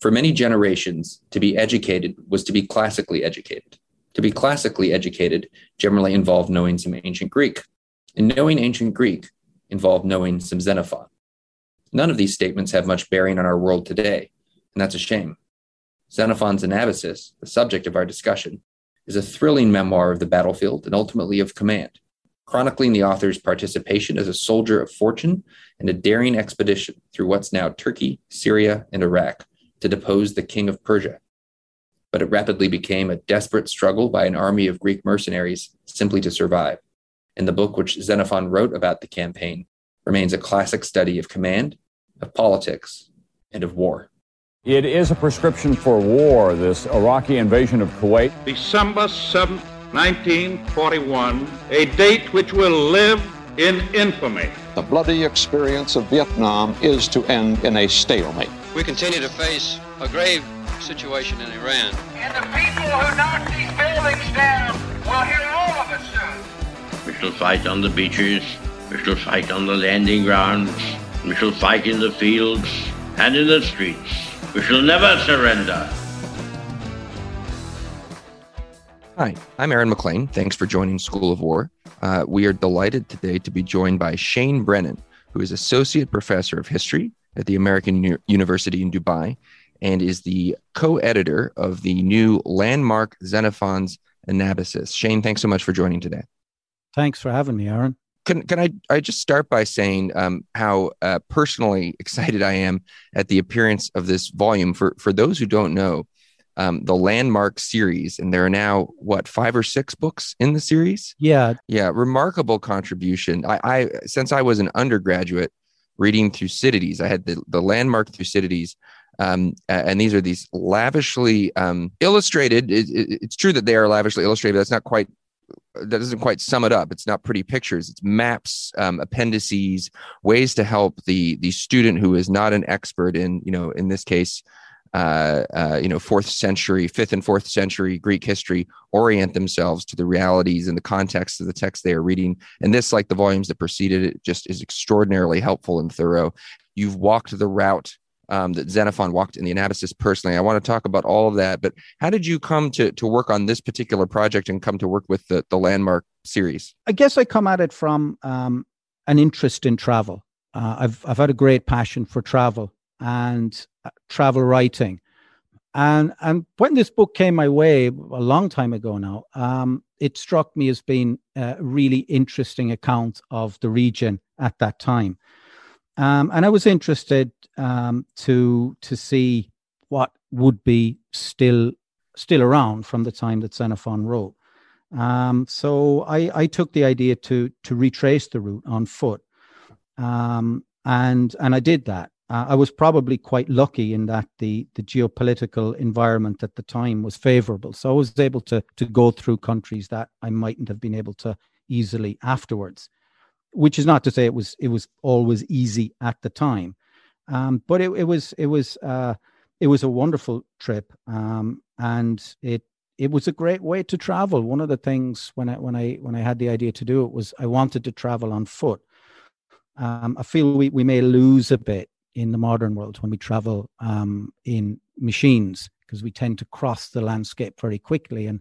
For many generations, to be educated was to be classically educated. To be classically educated generally involved knowing some ancient Greek, and knowing ancient Greek involved knowing some Xenophon. None of these statements have much bearing on our world today, and that's a shame. Xenophon's Anabasis, the subject of our discussion, is a thrilling memoir of the battlefield and ultimately of command, chronicling the author's participation as a soldier of fortune in a daring expedition through what's now Turkey, Syria, and Iraq to depose the king of Persia. But it rapidly became a desperate struggle by an army of Greek mercenaries simply to survive. And the book which Xenophon wrote about the campaign remains a classic study of command, of politics, and of war. It is a prescription for war, this Iraqi invasion of Kuwait. December 7, 1941, a date which will live in infamy. The bloody experience of Vietnam is to end in a stalemate. We continue to face a grave situation in Iran. And the people who knock these buildings down will hear all of it soon. We shall fight on the beaches. We shall fight on the landing grounds. We shall fight in the fields and in the streets. We shall never surrender. Hi, I'm Aaron MacLean. Thanks for joining School of War. Uh, we are delighted today to be joined by Shane Brennan, who is Associate Professor of History at the American U- University in Dubai and is the co editor of the new landmark Xenophon's Anabasis. Shane, thanks so much for joining today. Thanks for having me, Aaron. Can, can I, I just start by saying um, how uh, personally excited I am at the appearance of this volume? For, for those who don't know, um, the landmark series and there are now what five or six books in the series yeah yeah remarkable contribution i, I since i was an undergraduate reading thucydides. I had the, the landmark thucydides. Um, and these are these lavishly um, illustrated. It, it, it's true that they are lavishly illustrated that's not quite that doesn't quite sum it up. It's not pretty pictures. It's maps um, appendices ways to help the the student who is not an expert in you know in this case uh, uh, you know, fourth century, fifth and fourth century Greek history orient themselves to the realities and the context of the text they are reading. And this, like the volumes that preceded it, just is extraordinarily helpful and thorough. You've walked the route um, that Xenophon walked in the Anabasis personally. I want to talk about all of that, but how did you come to to work on this particular project and come to work with the the landmark series? I guess I come at it from um, an interest in travel. Uh, I've I've had a great passion for travel, and uh, travel writing. And and when this book came my way a long time ago now, um, it struck me as being a really interesting account of the region at that time. Um, and I was interested um, to to see what would be still still around from the time that Xenophon wrote. Um, so I, I took the idea to to retrace the route on foot, um, and and I did that. Uh, I was probably quite lucky in that the the geopolitical environment at the time was favorable, so I was able to to go through countries that I mightn't have been able to easily afterwards. Which is not to say it was it was always easy at the time, um, but it, it was it was uh, it was a wonderful trip, um, and it it was a great way to travel. One of the things when I when I when I had the idea to do it was I wanted to travel on foot. Um, I feel we, we may lose a bit in the modern world when we travel um, in machines because we tend to cross the landscape very quickly and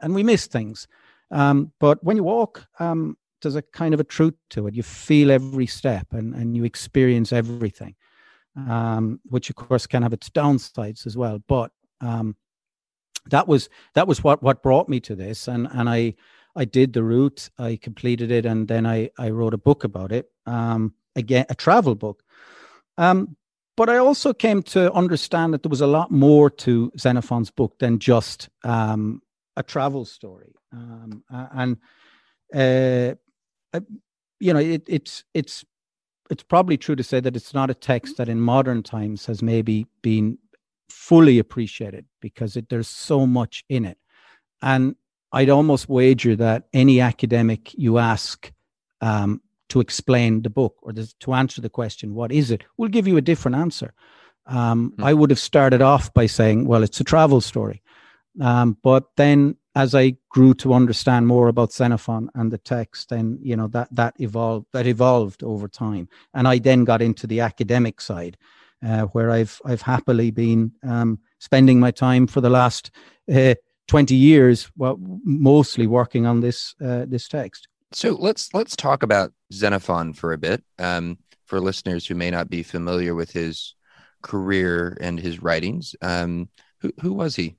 and we miss things. Um, but when you walk, um, there's a kind of a truth to it. You feel every step and, and you experience everything, um, which of course can have its downsides as well. But um, that was that was what what brought me to this, and and I I did the route, I completed it, and then I I wrote a book about it. Um, again, a travel book um, but I also came to understand that there was a lot more to Xenophon's book than just um, a travel story. Um, and uh, uh, you know, it, it's it's it's probably true to say that it's not a text that in modern times has maybe been fully appreciated because it, there's so much in it. And I'd almost wager that any academic you ask um, to explain the book or to answer the question, what is it, We'll give you a different answer. Um, mm. I would have started off by saying, well, it's a travel story. Um, but then as I grew to understand more about Xenophon and the text, then, you know, that, that evolved, that evolved over time. And I then got into the academic side. uh, where I've I've happily been um, spending my time for the last uh, twenty years, well, mostly working on this uh, this text. So let's let's talk about Xenophon for a bit. Um, for listeners who may not be familiar with his career and his writings, um, who who was he?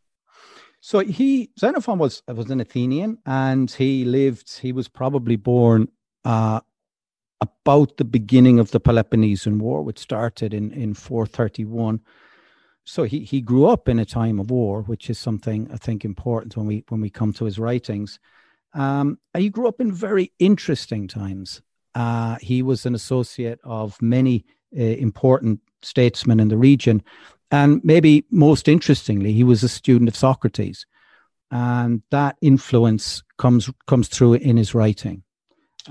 So he Xenophon was was an Athenian, and he lived. He was probably born uh, about the beginning of the Peloponnesian War, which started in in 431. So he he grew up in a time of war, which is something I think important when we when we come to his writings. Um, he grew up in very interesting times. Uh, he was an associate of many uh, important statesmen in the region, and maybe most interestingly, he was a student of Socrates, and that influence comes comes through in his writing.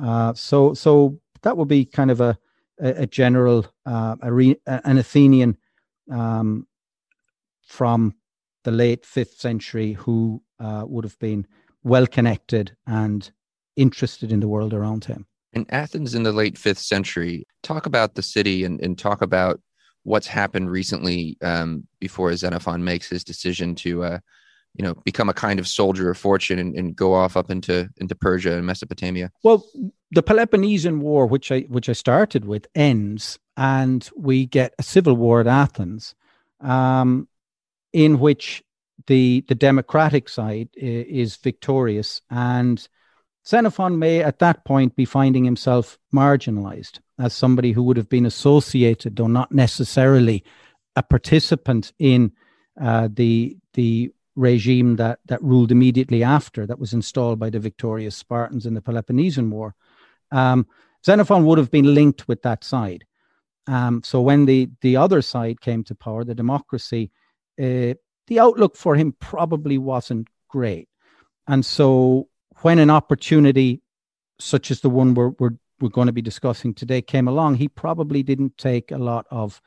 Uh, so, so that would be kind of a a, a general uh, a re, an Athenian um, from the late fifth century who uh, would have been well connected and interested in the world around him. In Athens in the late fifth century, talk about the city and, and talk about what's happened recently um, before Xenophon makes his decision to, uh, you know, become a kind of soldier of fortune and, and, go off up into into Persia and Mesopotamia. Well, the Peloponnesian War, which I which I started with, ends, and we get a civil war at Athens, um, in which the the democratic side is victorious, and Xenophon may at that point be finding himself marginalized as somebody who would have been associated, though not necessarily a participant in uh, the the regime that that ruled immediately after that was installed by the victorious Spartans in the Peloponnesian War. Um, Xenophon would have been linked with that side. Um, so when the the other side came to power, the democracy, uh, the outlook for him probably wasn't great, and so when an opportunity such as the one we're, we're we're going to be discussing today came along, he probably didn't take a lot of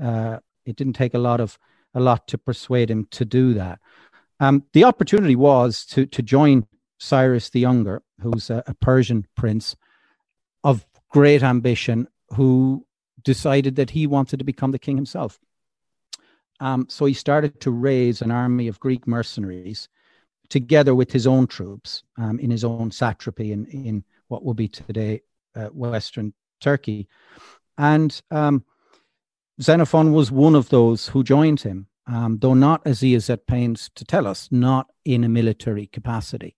uh, it didn't take a lot of a lot to persuade him to do that. Um, the opportunity was to to join Cyrus the Younger, who's a, a Persian prince of great ambition, who decided that he wanted to become the king himself. Um, so he started to raise an army of Greek mercenaries together with his own troops um, in his own satrapy in, in what will be today uh, Western Turkey. And um, Xenophon was one of those who joined him, um, though not, as he is at pains to tell us, not in a military capacity.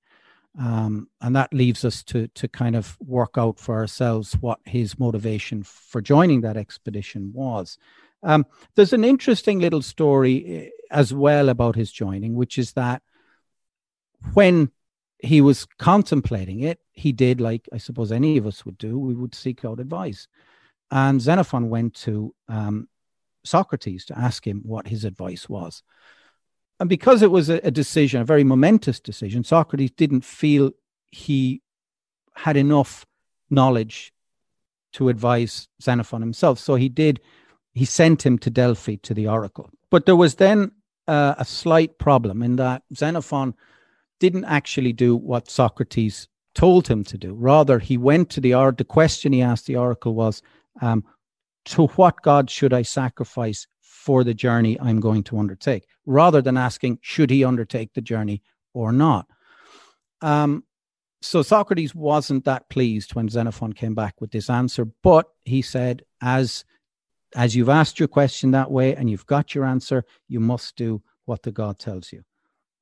Um, and that leaves us to, to kind of work out for ourselves what his motivation for joining that expedition was. Um, there's an interesting little story eh, as well about his joining, which is that when he was contemplating it, he did like I suppose any of us would do. We would seek out advice, and Xenophon went to um, Socrates to ask him what his advice was. And because it was a, a decision, a very momentous decision, Socrates didn't feel he had enough knowledge to advise Xenophon himself. So he did, he sent him to Delphi to the oracle. But there was then uh, a slight problem in that Xenophon didn't actually do what Socrates told him to do. Rather, he went to the or the question he asked the oracle was, um, "To what god should I sacrifice for the journey I'm going to undertake?" Rather than asking, "Should he undertake the journey or not?" Um, so Socrates wasn't that pleased when Xenophon came back with this answer, but he said, "As as you've asked your question that way and you've got your answer, you must do what the god tells you."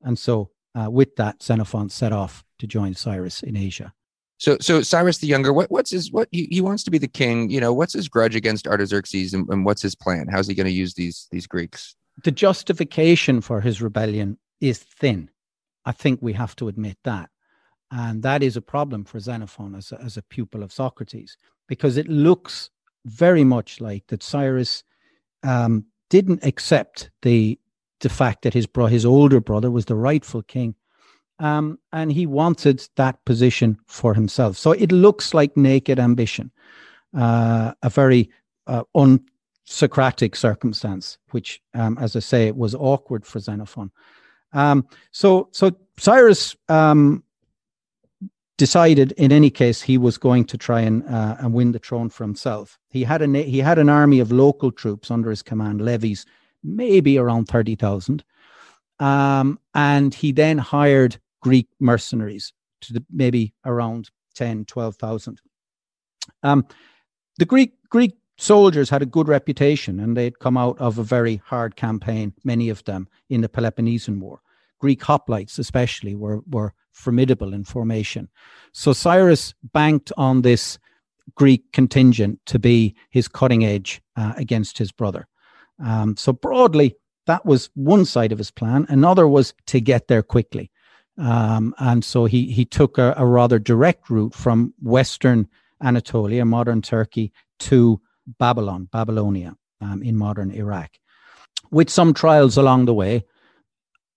And so uh, with that, Xenophon set off to join Cyrus in Asia. So, so Cyrus the Younger, what, what's his what he, he wants to be the king? You know, what's his grudge against Artaxerxes, and, and what's his plan? How's he going to use these these Greeks? The justification for his rebellion is thin. I think we have to admit that, and that is a problem for Xenophon as a, as a pupil of Socrates because it looks very much like that Cyrus um, didn't accept the the fact that his bro- his older brother was the rightful king, um, and he wanted that position for himself. So it looks like naked ambition, uh, a very uh, unsocratic circumstance, which, um, as I say, was awkward for Xenophon. Um, so, so Cyrus um, decided in any case he was going to try and uh, and win the throne for himself. He had a he had an army of local troops under his command, levies, maybe around thirty thousand, um, and he then hired Greek mercenaries to the, maybe around 10, 12,000. Um, the Greek Greek soldiers had a good reputation, and they'd come out of a very hard campaign, many of them in the Peloponnesian War. Greek hoplites, especially, were were formidable in formation. So Cyrus banked on this Greek contingent to be his cutting edge uh, against his brother. Um, so broadly, that was one side of his plan. Another was to get there quickly. Um, and so he, he took a, a, rather direct route from Western Anatolia, modern Turkey, to Babylon, Babylonia, um, in modern Iraq. With some trials along the way,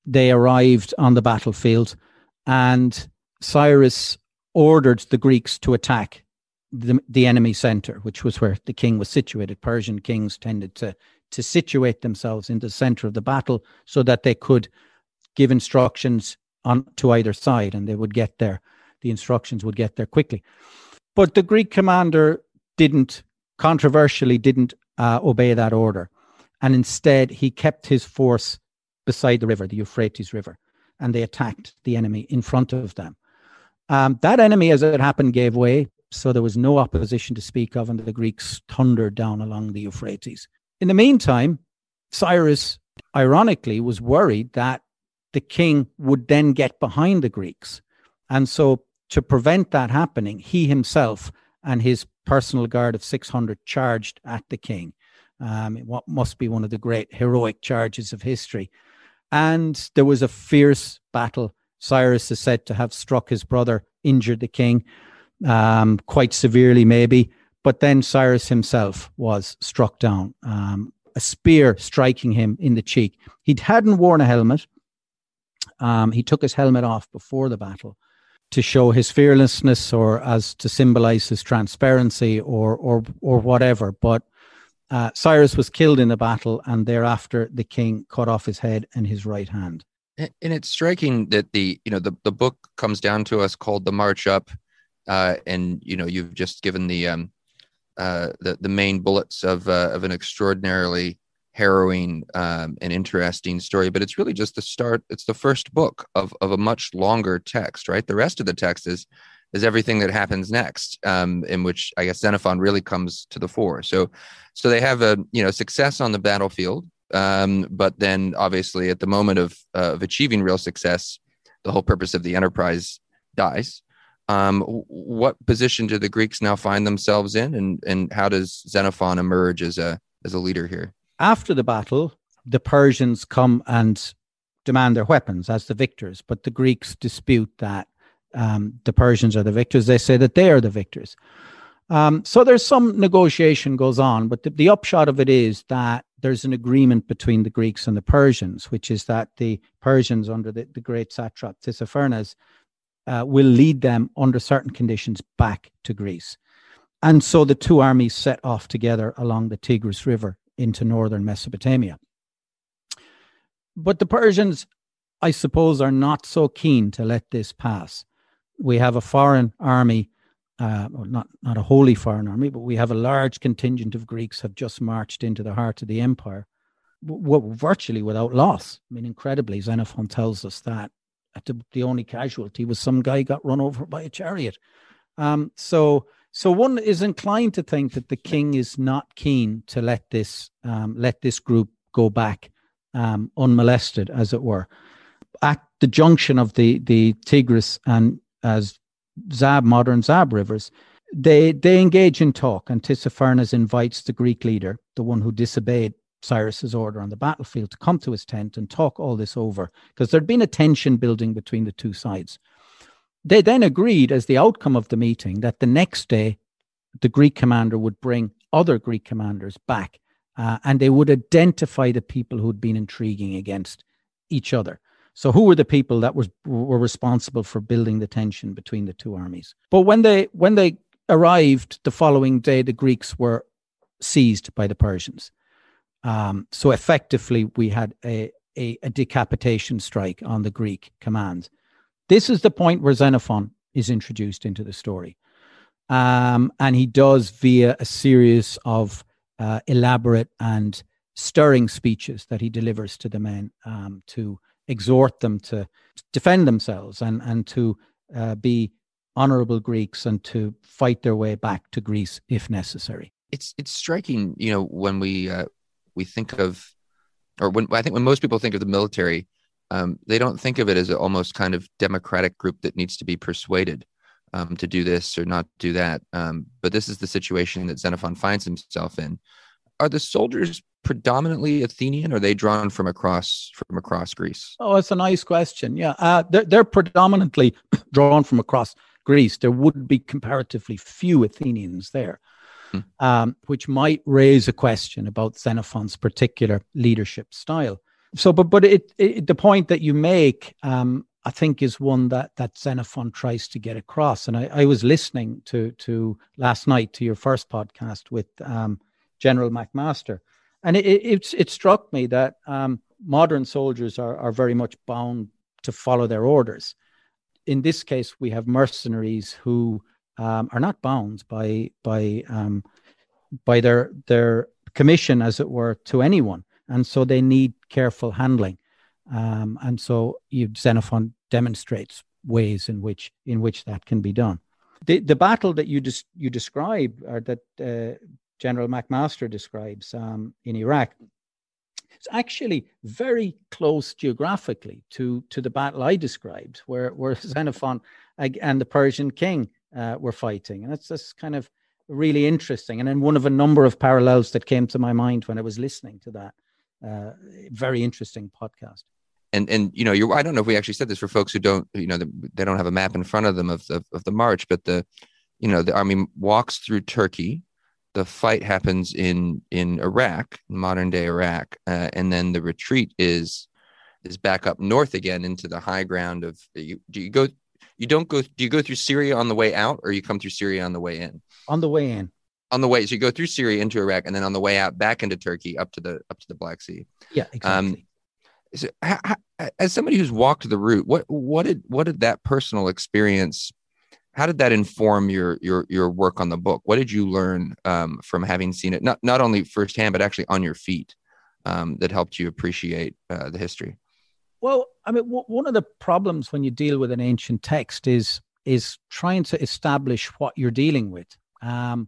they arrived on the battlefield and Cyrus ordered the Greeks to attack the, the enemy center, which was where the king was situated. Persian kings tended to, to situate themselves in the center of the battle so that they could give instructions on to either side and they would get there. The instructions would get there quickly. But the Greek commander didn't, controversially, didn't uh, obey that order. And instead, he kept his force beside the river, the Euphrates River and they attacked the enemy in front of them. Um, that enemy, as it happened, gave way, so there was no opposition to speak of, and the Greeks thundered down along the Euphrates. In the meantime, Cyrus, ironically, was worried that the king would then get behind the Greeks. And so, to prevent that happening, he himself and his personal guard of 600 charged at the king. Um, what must be one of the great heroic charges of history. And there was a fierce battle. Cyrus is said to have struck his brother, injured the king um, quite severely, maybe. But then Cyrus himself was struck down, um, a spear striking him in the cheek. He hadn't worn a helmet. Um, he took his helmet off before the battle to show his fearlessness or as to symbolize his transparency or or or whatever. But uh, Cyrus was killed in the battle, and thereafter the king cut off his head and his right hand. And it's striking that the you know the, the book comes down to us called the March Up, uh, and you know you've just given the um, uh, the the main bullets of uh, of an extraordinarily harrowing um, and interesting story. But it's really just the start. It's the first book of of a much longer text, right? The rest of the text is is everything that happens next, um, in which I guess Xenophon really comes to the fore. So, so they have a you know success on the battlefield, um, but then obviously at the moment of uh, of achieving real success, the whole purpose of the enterprise dies. Um, what position do the Greeks now find themselves in, and and how does Xenophon emerge as a as a leader here? After the battle, the Persians come and demand their weapons as the victors, but the Greeks dispute that um, the Persians are the victors. They say that they are the victors. Um, so there's some negotiation goes on, but the, the, upshot of it is that there's an agreement between the Greeks and the Persians, which is that the Persians under the, the great satrap Tissaphernes uh, will lead them under certain conditions back to Greece. And so the two armies set off together along the Tigris River into northern Mesopotamia. But the Persians, I suppose, are not so keen to let this pass we have a foreign army, uh, well, not not a wholly foreign army, but we have a large contingent of Greeks have just marched into the heart of the empire, w- virtually without loss. I mean, incredibly, Xenophon tells us that the, the only casualty was some guy got run over by a chariot. Um, so, so one is inclined to think that the king is not keen to let this um, let this group go back um, unmolested, as it were. At the junction of the the Tigris and as Zab, modern Zab rivers, they they engage in talk, and Tissaphernes invites the Greek leader, the one who disobeyed Cyrus's order on the battlefield, to come to his tent and talk all this over, because there'd been a tension building between the two sides. They then agreed, as the outcome of the meeting, that the next day the Greek commander would bring other Greek commanders back, uh, and they would identify the people who'd been intriguing against each other. So who were the people that was were responsible for building the tension between the two armies? But when they when they arrived the following day, the Greeks were seized by the Persians. Um, so effectively, we had a, a, a decapitation strike on the Greek command. This is the point where Xenophon is introduced into the story. Um, and he does via a series of uh, elaborate and stirring speeches that he delivers to the men um, to exhort them to defend themselves and, and to uh, be honorable Greeks and to fight their way back to Greece if necessary. It's it's striking, you know, when we uh, we think of, or when I think when most people think of the military, um, they don't think of it as an almost kind of democratic group that needs to be persuaded um, to do this or not do that. Um, but this is the situation that Xenophon finds himself in. Are the soldiers predominantly Athenian, or are they drawn from across from across Greece? Oh, that's a nice question. Yeah, uh, they're, they're predominantly drawn from across Greece. There would be comparatively few Athenians there. Hmm. Um, which might raise a question about Xenophon's particular leadership style. So, but but it, it the point that you make, um, I think, is one that that Xenophon tries to get across. And I, I was listening to to last night to your first podcast with um, General McMaster, and it, it, it struck me that um, modern soldiers are, are very much bound to follow their orders. In this case, we have mercenaries who um, are not bound by by um, by their their commission, as it were, to anyone, and so they need careful handling. Um, and so you, Xenophon demonstrates ways in which in which that can be done. The the battle that you just you describe, or that uh, General McMaster describes um, in Iraq, it's actually very close geographically to, to the battle I described, where, where Xenophon and the Persian king uh, were fighting. And that's, that's kind of really interesting. And then one of a number of parallels that came to my mind when I was listening to that uh, very interesting podcast. And and you know, you're I don't know if we actually said this for folks who don't you know they don't have a map in front of them of the of the march, but the you know the army walks through Turkey the fight happens in in Iraq, modern day Iraq, uh, and then the retreat is is back up north again into the high ground of you. Do you go? You don't go. Do you go through Syria on the way out, or you come through Syria on the way in? On the way in. On the way, so you go through Syria into Iraq, and then on the way out back into Turkey up to the up to the Black Sea. Yeah, exactly. Um, so, as somebody who's walked the route, what what did what did that personal experience how did that inform your your your work on the book? What did you learn um, from having seen it not not only firsthand but actually on your feet um, that helped you appreciate uh, the history? Well, I mean, w- one of the problems when you deal with an ancient text is is trying to establish what you're dealing with. Um,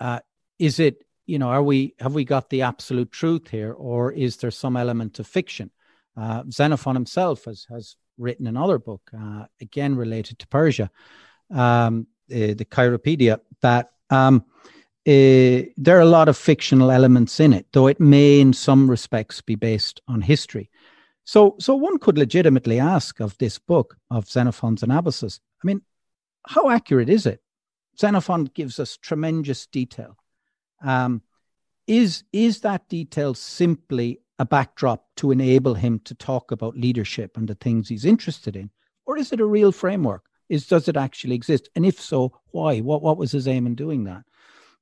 uh, is it you know are we have we got the absolute truth here, or is there some element of fiction? Uh, Xenophon himself has has written another book uh, again related to Persia um, uh, the Cyropaedia, that um, uh, there are a lot of fictional elements in it, though it may, in some respects, be based on history. So, so one could legitimately ask of this book of Xenophon's Anabasis. I mean, how accurate is it? Xenophon gives us tremendous detail. Um, is is that detail simply a backdrop to enable him to talk about leadership and the things he's interested in, or is it a real framework? Is does it actually exist? And if so, why? What what was his aim in doing that?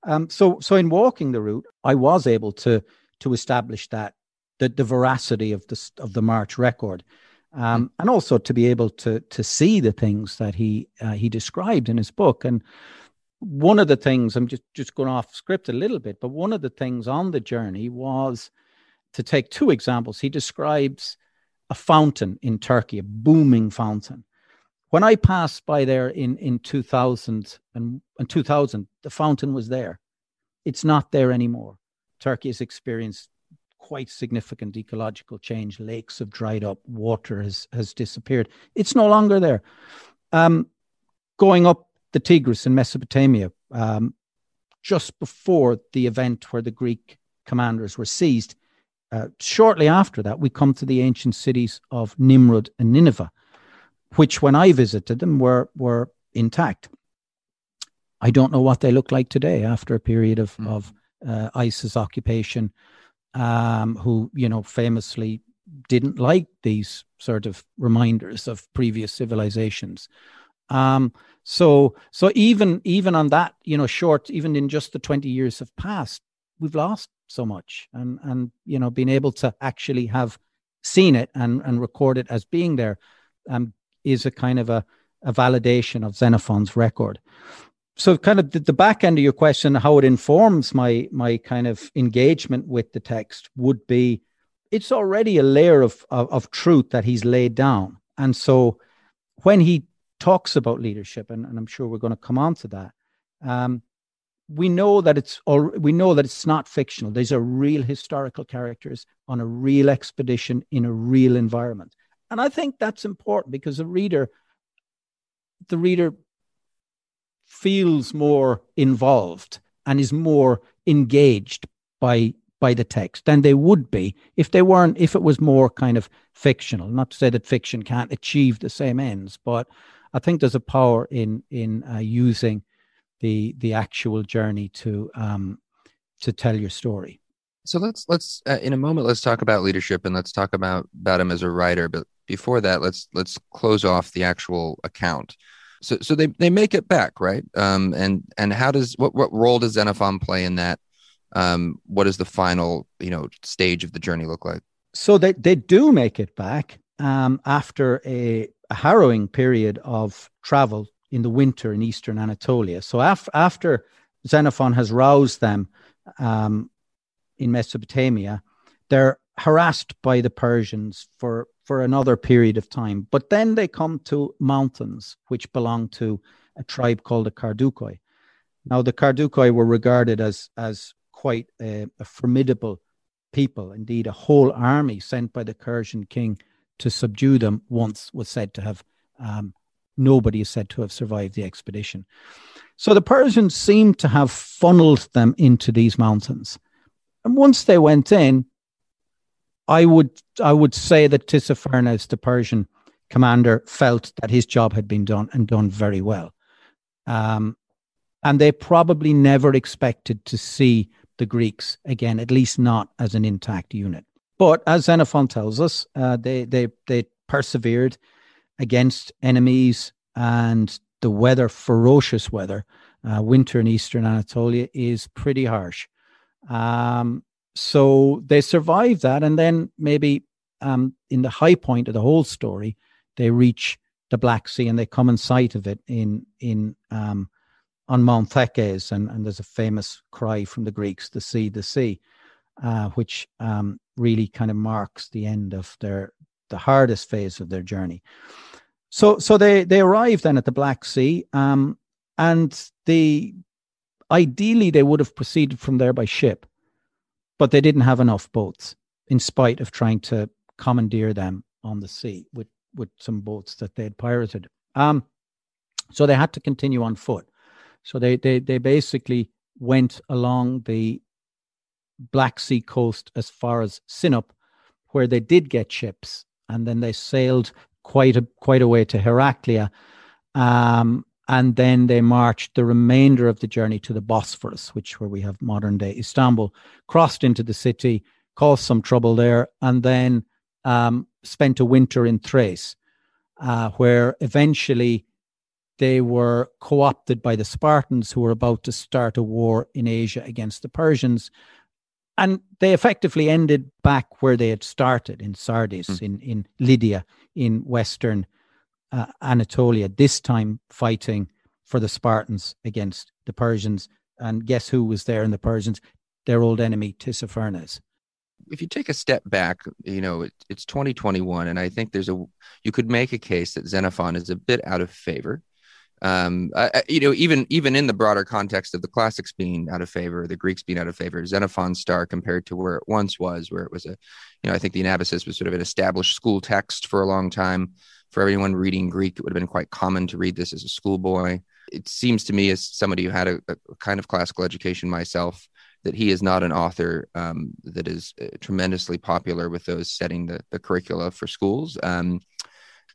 Um, so so in walking the route, I was able to to establish that the, the veracity of the of the March record. Um, and also to be able to to see the things that he uh, he described in his book. And one of the things I'm just just going off script a little bit, but one of the things on the journey was to take two examples. He describes a fountain in Turkey, a booming fountain, when I passed by there in in 2000 and in 2000, the fountain was there. It's not there anymore. Turkey has experienced quite significant ecological change. Lakes have dried up. Water has has disappeared. It's no longer there. Um, going up the Tigris in Mesopotamia, um, just before the event where the Greek commanders were seized, uh, shortly after that, we come to the ancient cities of Nimrud and Nineveh which when I visited them were were intact. I don't know what they look like today after a period of mm. of uh, ISIS occupation, um, who you know famously didn't like these sort of reminders of previous civilizations. Um, so so even even on that you know short even in just the 20 years have passed we've lost so much and and you know being able to actually have seen it and and record it as being there um, is a kind of a a validation of Xenophon's record. So, kind of the, the back end of your question, how it informs my my kind of engagement with the text would be, it's already a layer of, of, of truth that he's laid down, and so when he talks about leadership, and, and I'm sure we're going to come on to that. Um, we know that it's all we know that it's not fictional these are real historical characters on a real expedition in a real environment and i think that's important because the reader the reader feels more involved and is more engaged by by the text than they would be if they weren't if it was more kind of fictional not to say that fiction can't achieve the same ends but i think there's a power in in uh, using the the actual journey to um, to tell your story. So let's let's uh, in a moment let's talk about leadership and let's talk about about him as a writer. But before that, let's let's close off the actual account. So so they they make it back, right? Um, and and how does what what role does Xenophon play in that? Um, what does the final you know stage of the journey look like? So they they do make it back um, after a, a harrowing period of travel in the winter in eastern Anatolia. So af- after Xenophon has roused them um, in Mesopotamia, they're harassed by the Persians for, for another period of time. But then they come to mountains which belong to a tribe called the Kardukoi. Now, the Kardukoi were regarded as, as quite a, a formidable people. Indeed, a whole army sent by the Persian king to subdue them once was said to have um, nobody is said to have survived the expedition. So the Persians seem to have funneled them into these mountains. And once they went in, I would I would say that Tissaphernes, the Persian commander, felt that his job had been done and done very well. Um, and they probably never expected to see the Greeks again, at least not as an intact unit. But as Xenophon tells us, uh, they they they persevered against enemies and the weather, ferocious weather, uh, winter in eastern Anatolia is pretty harsh. Um, so they survive that, and then maybe um, in the high point of the whole story, they reach the Black Sea and they come in sight of it in in um, on Mount Theches, and, and there's a famous cry from the Greeks, "The sea, the sea," uh, which um, really kind of marks the end of their the hardest phase of their journey. So so they they arrive then at the Black Sea, um, and the ideally they would have proceeded from there by ship, but they didn't have enough boats. In spite of trying to commandeer them on the sea with with some boats that they had pirated, um, so they had to continue on foot. So they they they basically went along the Black Sea coast as far as Sinop, where they did get ships, and then they sailed quite a quite a way to Heraclea, um, and then they marched the remainder of the journey to the Bosphorus, which where we have modern day Istanbul, crossed into the city, caused some trouble there, and then um, spent a winter in Thrace, uh, where eventually they were co-opted by the Spartans, who were about to start a war in Asia against the Persians. And they effectively ended back where they had started in Sardis, mm. in, in Lydia, in Western uh, Anatolia, this time fighting for the Spartans against the Persians. And guess who was there in the Persians? Their old enemy, Tissaphernes. If you take a step back, you know, it, it's 2021, and I think there's a, you could make a case that Xenophon is a bit out of favor um, uh, you know, even even in the broader context of the classics being out of favor, the Greeks being out of favor, Xenophon's star compared to where it once was, where it was a, you know, I think the Anabasis was sort of an established school text for a long time. For everyone reading Greek, it would have been quite common to read this as a schoolboy. It seems to me, as somebody who had a, a kind of classical education myself, that he is not an author um, that is uh, tremendously popular with those setting the, the curricula for schools. Um,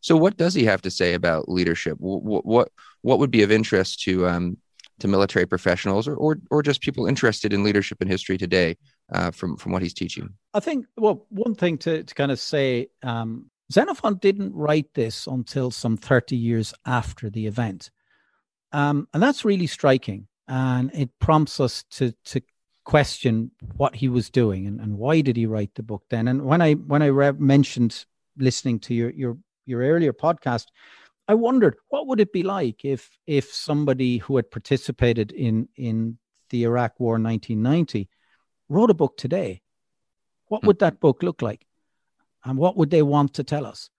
so, what does he have to say about leadership? What what, what would be of interest to um, to military professionals or, or or just people interested in leadership and history today uh, from from what he's teaching? I think well, one thing to to kind of say, um, Xenophon didn't write this until some thirty years after the event, um, and that's really striking, and it prompts us to to question what he was doing and, and why did he write the book then? And when i when i re- mentioned listening to your your your earlier podcast, I wondered what would it be like if if somebody who had participated in in the Iraq War 1990 wrote a book today. What would that book look like? And what would they want to tell us?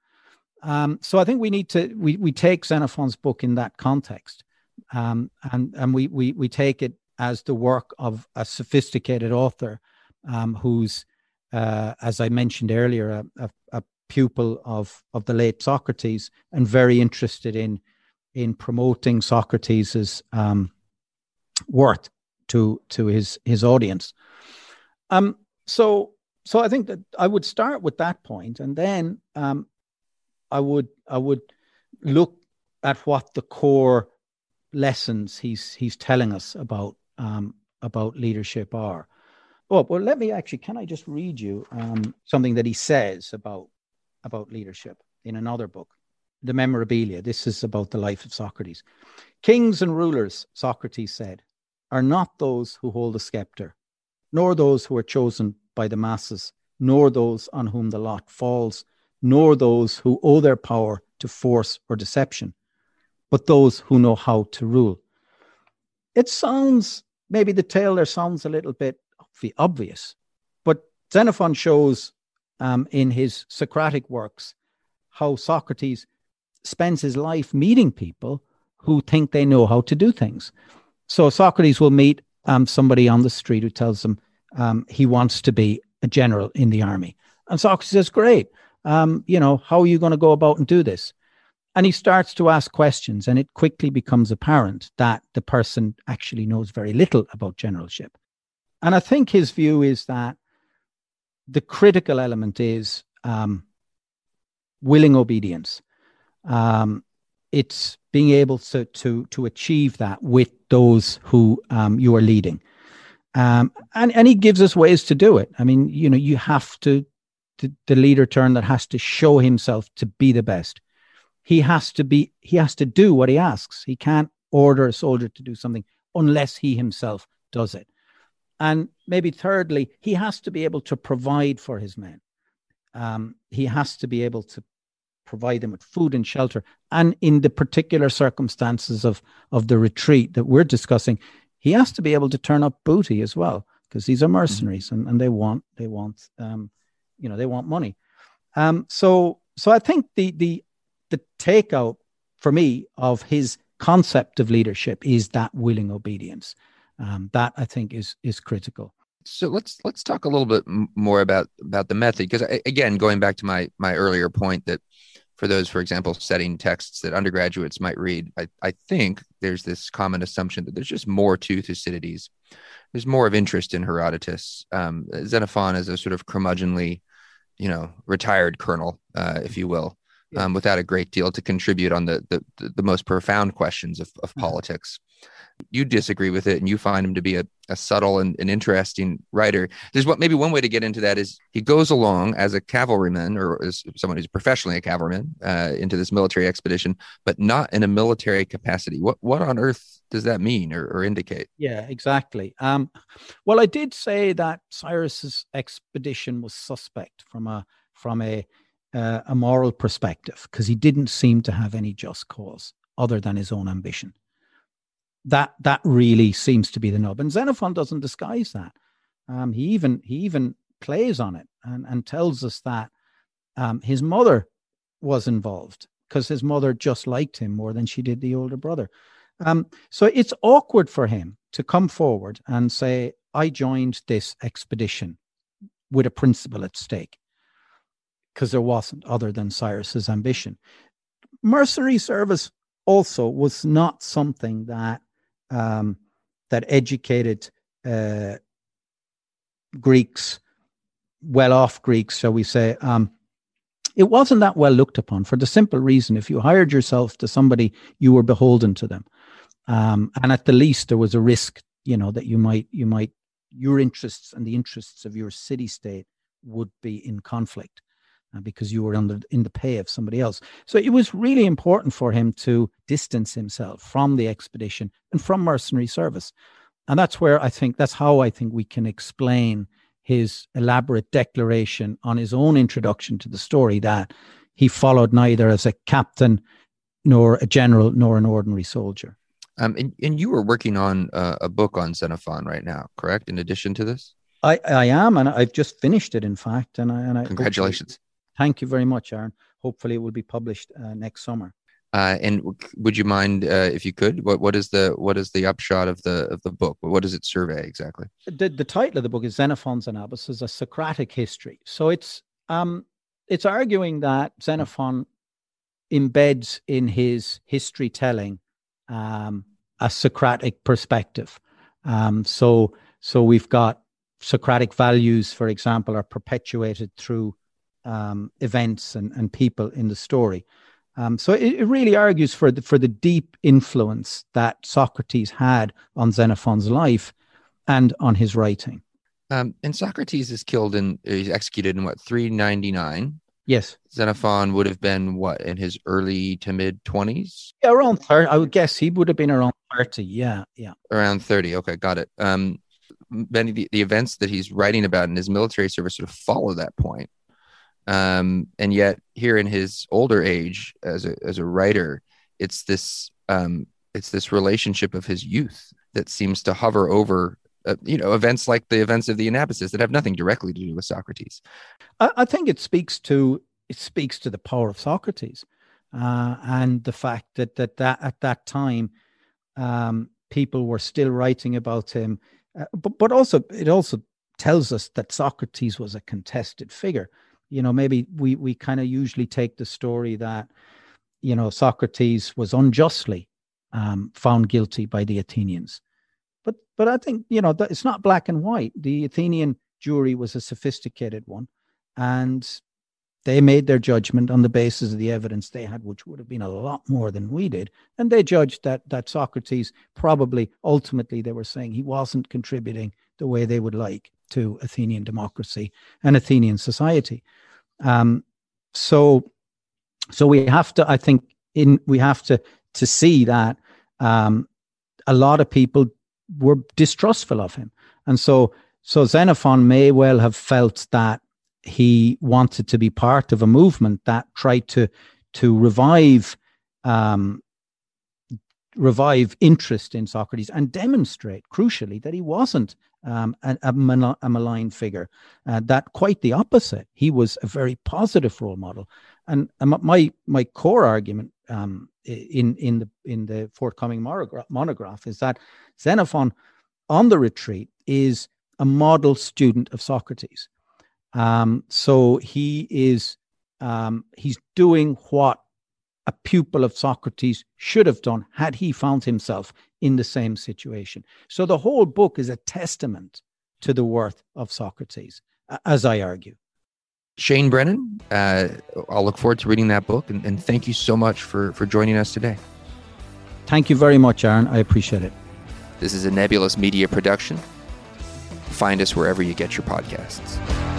Um, so I think we need to we we take Xenophon's book in that context, um, and and we we we take it as the work of a sophisticated author um, who's, uh, as I mentioned earlier, a, a, a, pupil of of the late Socrates and very interested in in promoting Socrates's um, worth to to his his audience. Um, so so I think that I would start with that point, and then um, I would I would look at what the core lessons he's he's telling us about um, about leadership are. Oh well, let me actually. Can I just read you um, something that he says about about leadership in another book, the Memorabilia. This is about the life of Socrates. Kings and rulers, Socrates said, are not those who hold the scepter, nor those who are chosen by the masses, nor those on whom the lot falls, nor those who owe their power to force or deception, but those who know how to rule. It sounds, maybe the tale there sounds a little bit obvious, but Xenophon shows um, in his Socratic works how Socrates spends his life meeting people who think they know how to do things. So Socrates will meet um, somebody on the street who tells him um, he wants to be a general in the army. And Socrates says, Great. Um, you know, how are you going to go about and do this? And he starts to ask questions, and it quickly becomes apparent that the person actually knows very little about generalship. And I think his view is that the critical element is um, willing obedience. Um, it's being able to to to achieve that with those who um, you are leading. Um, and and he gives us ways to do it. I mean, you know, you have to the, the leader turn that has to show himself to be the best. He has to be he has to do what he asks. He can't order a soldier to do something unless he himself does it. And maybe thirdly, he has to be able to provide for his men. Um, he has to be able to provide them with food and shelter. And in the particular circumstances of, of the retreat that we're discussing, he has to be able to turn up booty as well, because these are mercenaries mm-hmm. and, and they want, they want, um, you know, they want money. Um, so, so I think the, the, the takeout for me of his concept of leadership is that willing obedience. Um, that I think is is critical. So let's let's talk a little bit more about about the method because again, going back to my my earlier point that for those, for example, setting texts that undergraduates might read, I, I think there's this common assumption that there's just more to Thucydides. There's more of interest in Herodotus. Um, Xenophon is a sort of curmudgeonly, you know, retired colonel, uh, if you will, um, without a great deal to contribute on the the, the most profound questions of, of mm-hmm. politics you disagree with it and you find him to be a, a subtle and, an interesting writer. There's what maybe one way to get into that is he goes along as a cavalryman or as someone who's professionally a cavalryman uh, into this military expedition, but not in a military capacity. What what on earth does that mean or, or indicate? Yeah, exactly. Um, well, I did say that Cyrus's expedition was suspect from a from a uh, a moral perspective because he didn't seem to have any just cause other than his own ambition that that really seems to be the nub. And Xenophon doesn't disguise that. Um, he even he even plays on it and, and tells us that um, his mother was involved because his mother just liked him more than she did the older brother. Um, so it's awkward for him to come forward and say, "I joined this expedition with a principle at stake," because there wasn't other than Cyrus's ambition. Mercenary service also was not something that um, that educated uh, Greeks, well off Greeks, shall we say, um, it wasn't that well looked upon for the simple reason if you hired yourself to somebody, you were beholden to them. Um, and at the least, there was a risk, you know, that you might, you might, your interests and the interests of your city state would be in conflict because you were under in the pay of somebody else. So it was really important for him to distance himself from the expedition and from mercenary service. And that's where I think that's how I think we can explain his elaborate declaration on his own introduction to the story that he followed neither as a captain nor a general, nor an ordinary soldier. Um, and, and you were working on uh, a book on Xenophon right now, correct? In addition to this, I, I am, and I've just finished it, in fact. And I, and I congratulations. Thank you very much, Aaron. Hopefully, it will be published uh, next summer. Uh, and would you mind, uh, if you could, what what is the what is the upshot of the of the book? What does it survey exactly? The the title of the book is Xenophon's Anabas, a Socratic history. So it's um it's arguing that Xenophon embeds in his history telling um, a Socratic perspective. Um, so so we've got Socratic values, for example, are perpetuated through um, events and, and people in the story. Um, so it, it, really argues for the, for the deep influence that Socrates had on Xenophon's life and on his writing. Um, and Socrates is killed in, he's executed in what, 399? Yes. Xenophon would have been what, in his early to mid 20s? Yeah, around 30. I would guess he would have been around 30. Yeah, yeah. Around 30. Okay, got it. Um, many the, the events that he's writing about in his military service sort of follow that point. Um, and yet here in his older age as a as a writer, it's this um, it's this relationship of his youth that seems to hover over uh, you know events like the events of the Anabasis that have nothing directly to do with Socrates. I, I think it speaks to it speaks to the power of Socrates uh, and the fact that that that at that time um, people were still writing about him, uh, but but also it also tells us that Socrates was a contested figure you know maybe we we kind of usually take the story that you know socrates was unjustly um, found guilty by the athenians. But but i think you know that it's not black and white. The athenian jury was a sophisticated one and they made their judgment on the basis of the evidence they had which would have been a lot more than we did. And they judged that that socrates probably ultimately they were saying he wasn't contributing the way they would like to Athenian democracy and Athenian society. Um, so, so we have to, I think, in we have to to see that um, a lot of people were distrustful of him, and so so Xenophon may well have felt that he wanted to be part of a movement that tried to to revive um, revive interest in Socrates and demonstrate, crucially, that he wasn't um, a, a, a, malign figure. Uh, that quite the opposite. He was a very positive role model. And, my my core argument um, in in the in the forthcoming monograph, monograph is that Xenophon on the retreat is a model student of Socrates. Um, so he is um, he's doing what a pupil of Socrates should have done had he found himself in the same situation. So the whole book is a testament to the worth of Socrates, as I argue. Shane Brennan, uh, I'll look forward to reading that book, and, and thank you so much for, for joining us today. Thank you very much, Aaron. I appreciate it. This is a Nebulous Media production. Find us wherever you get your podcasts.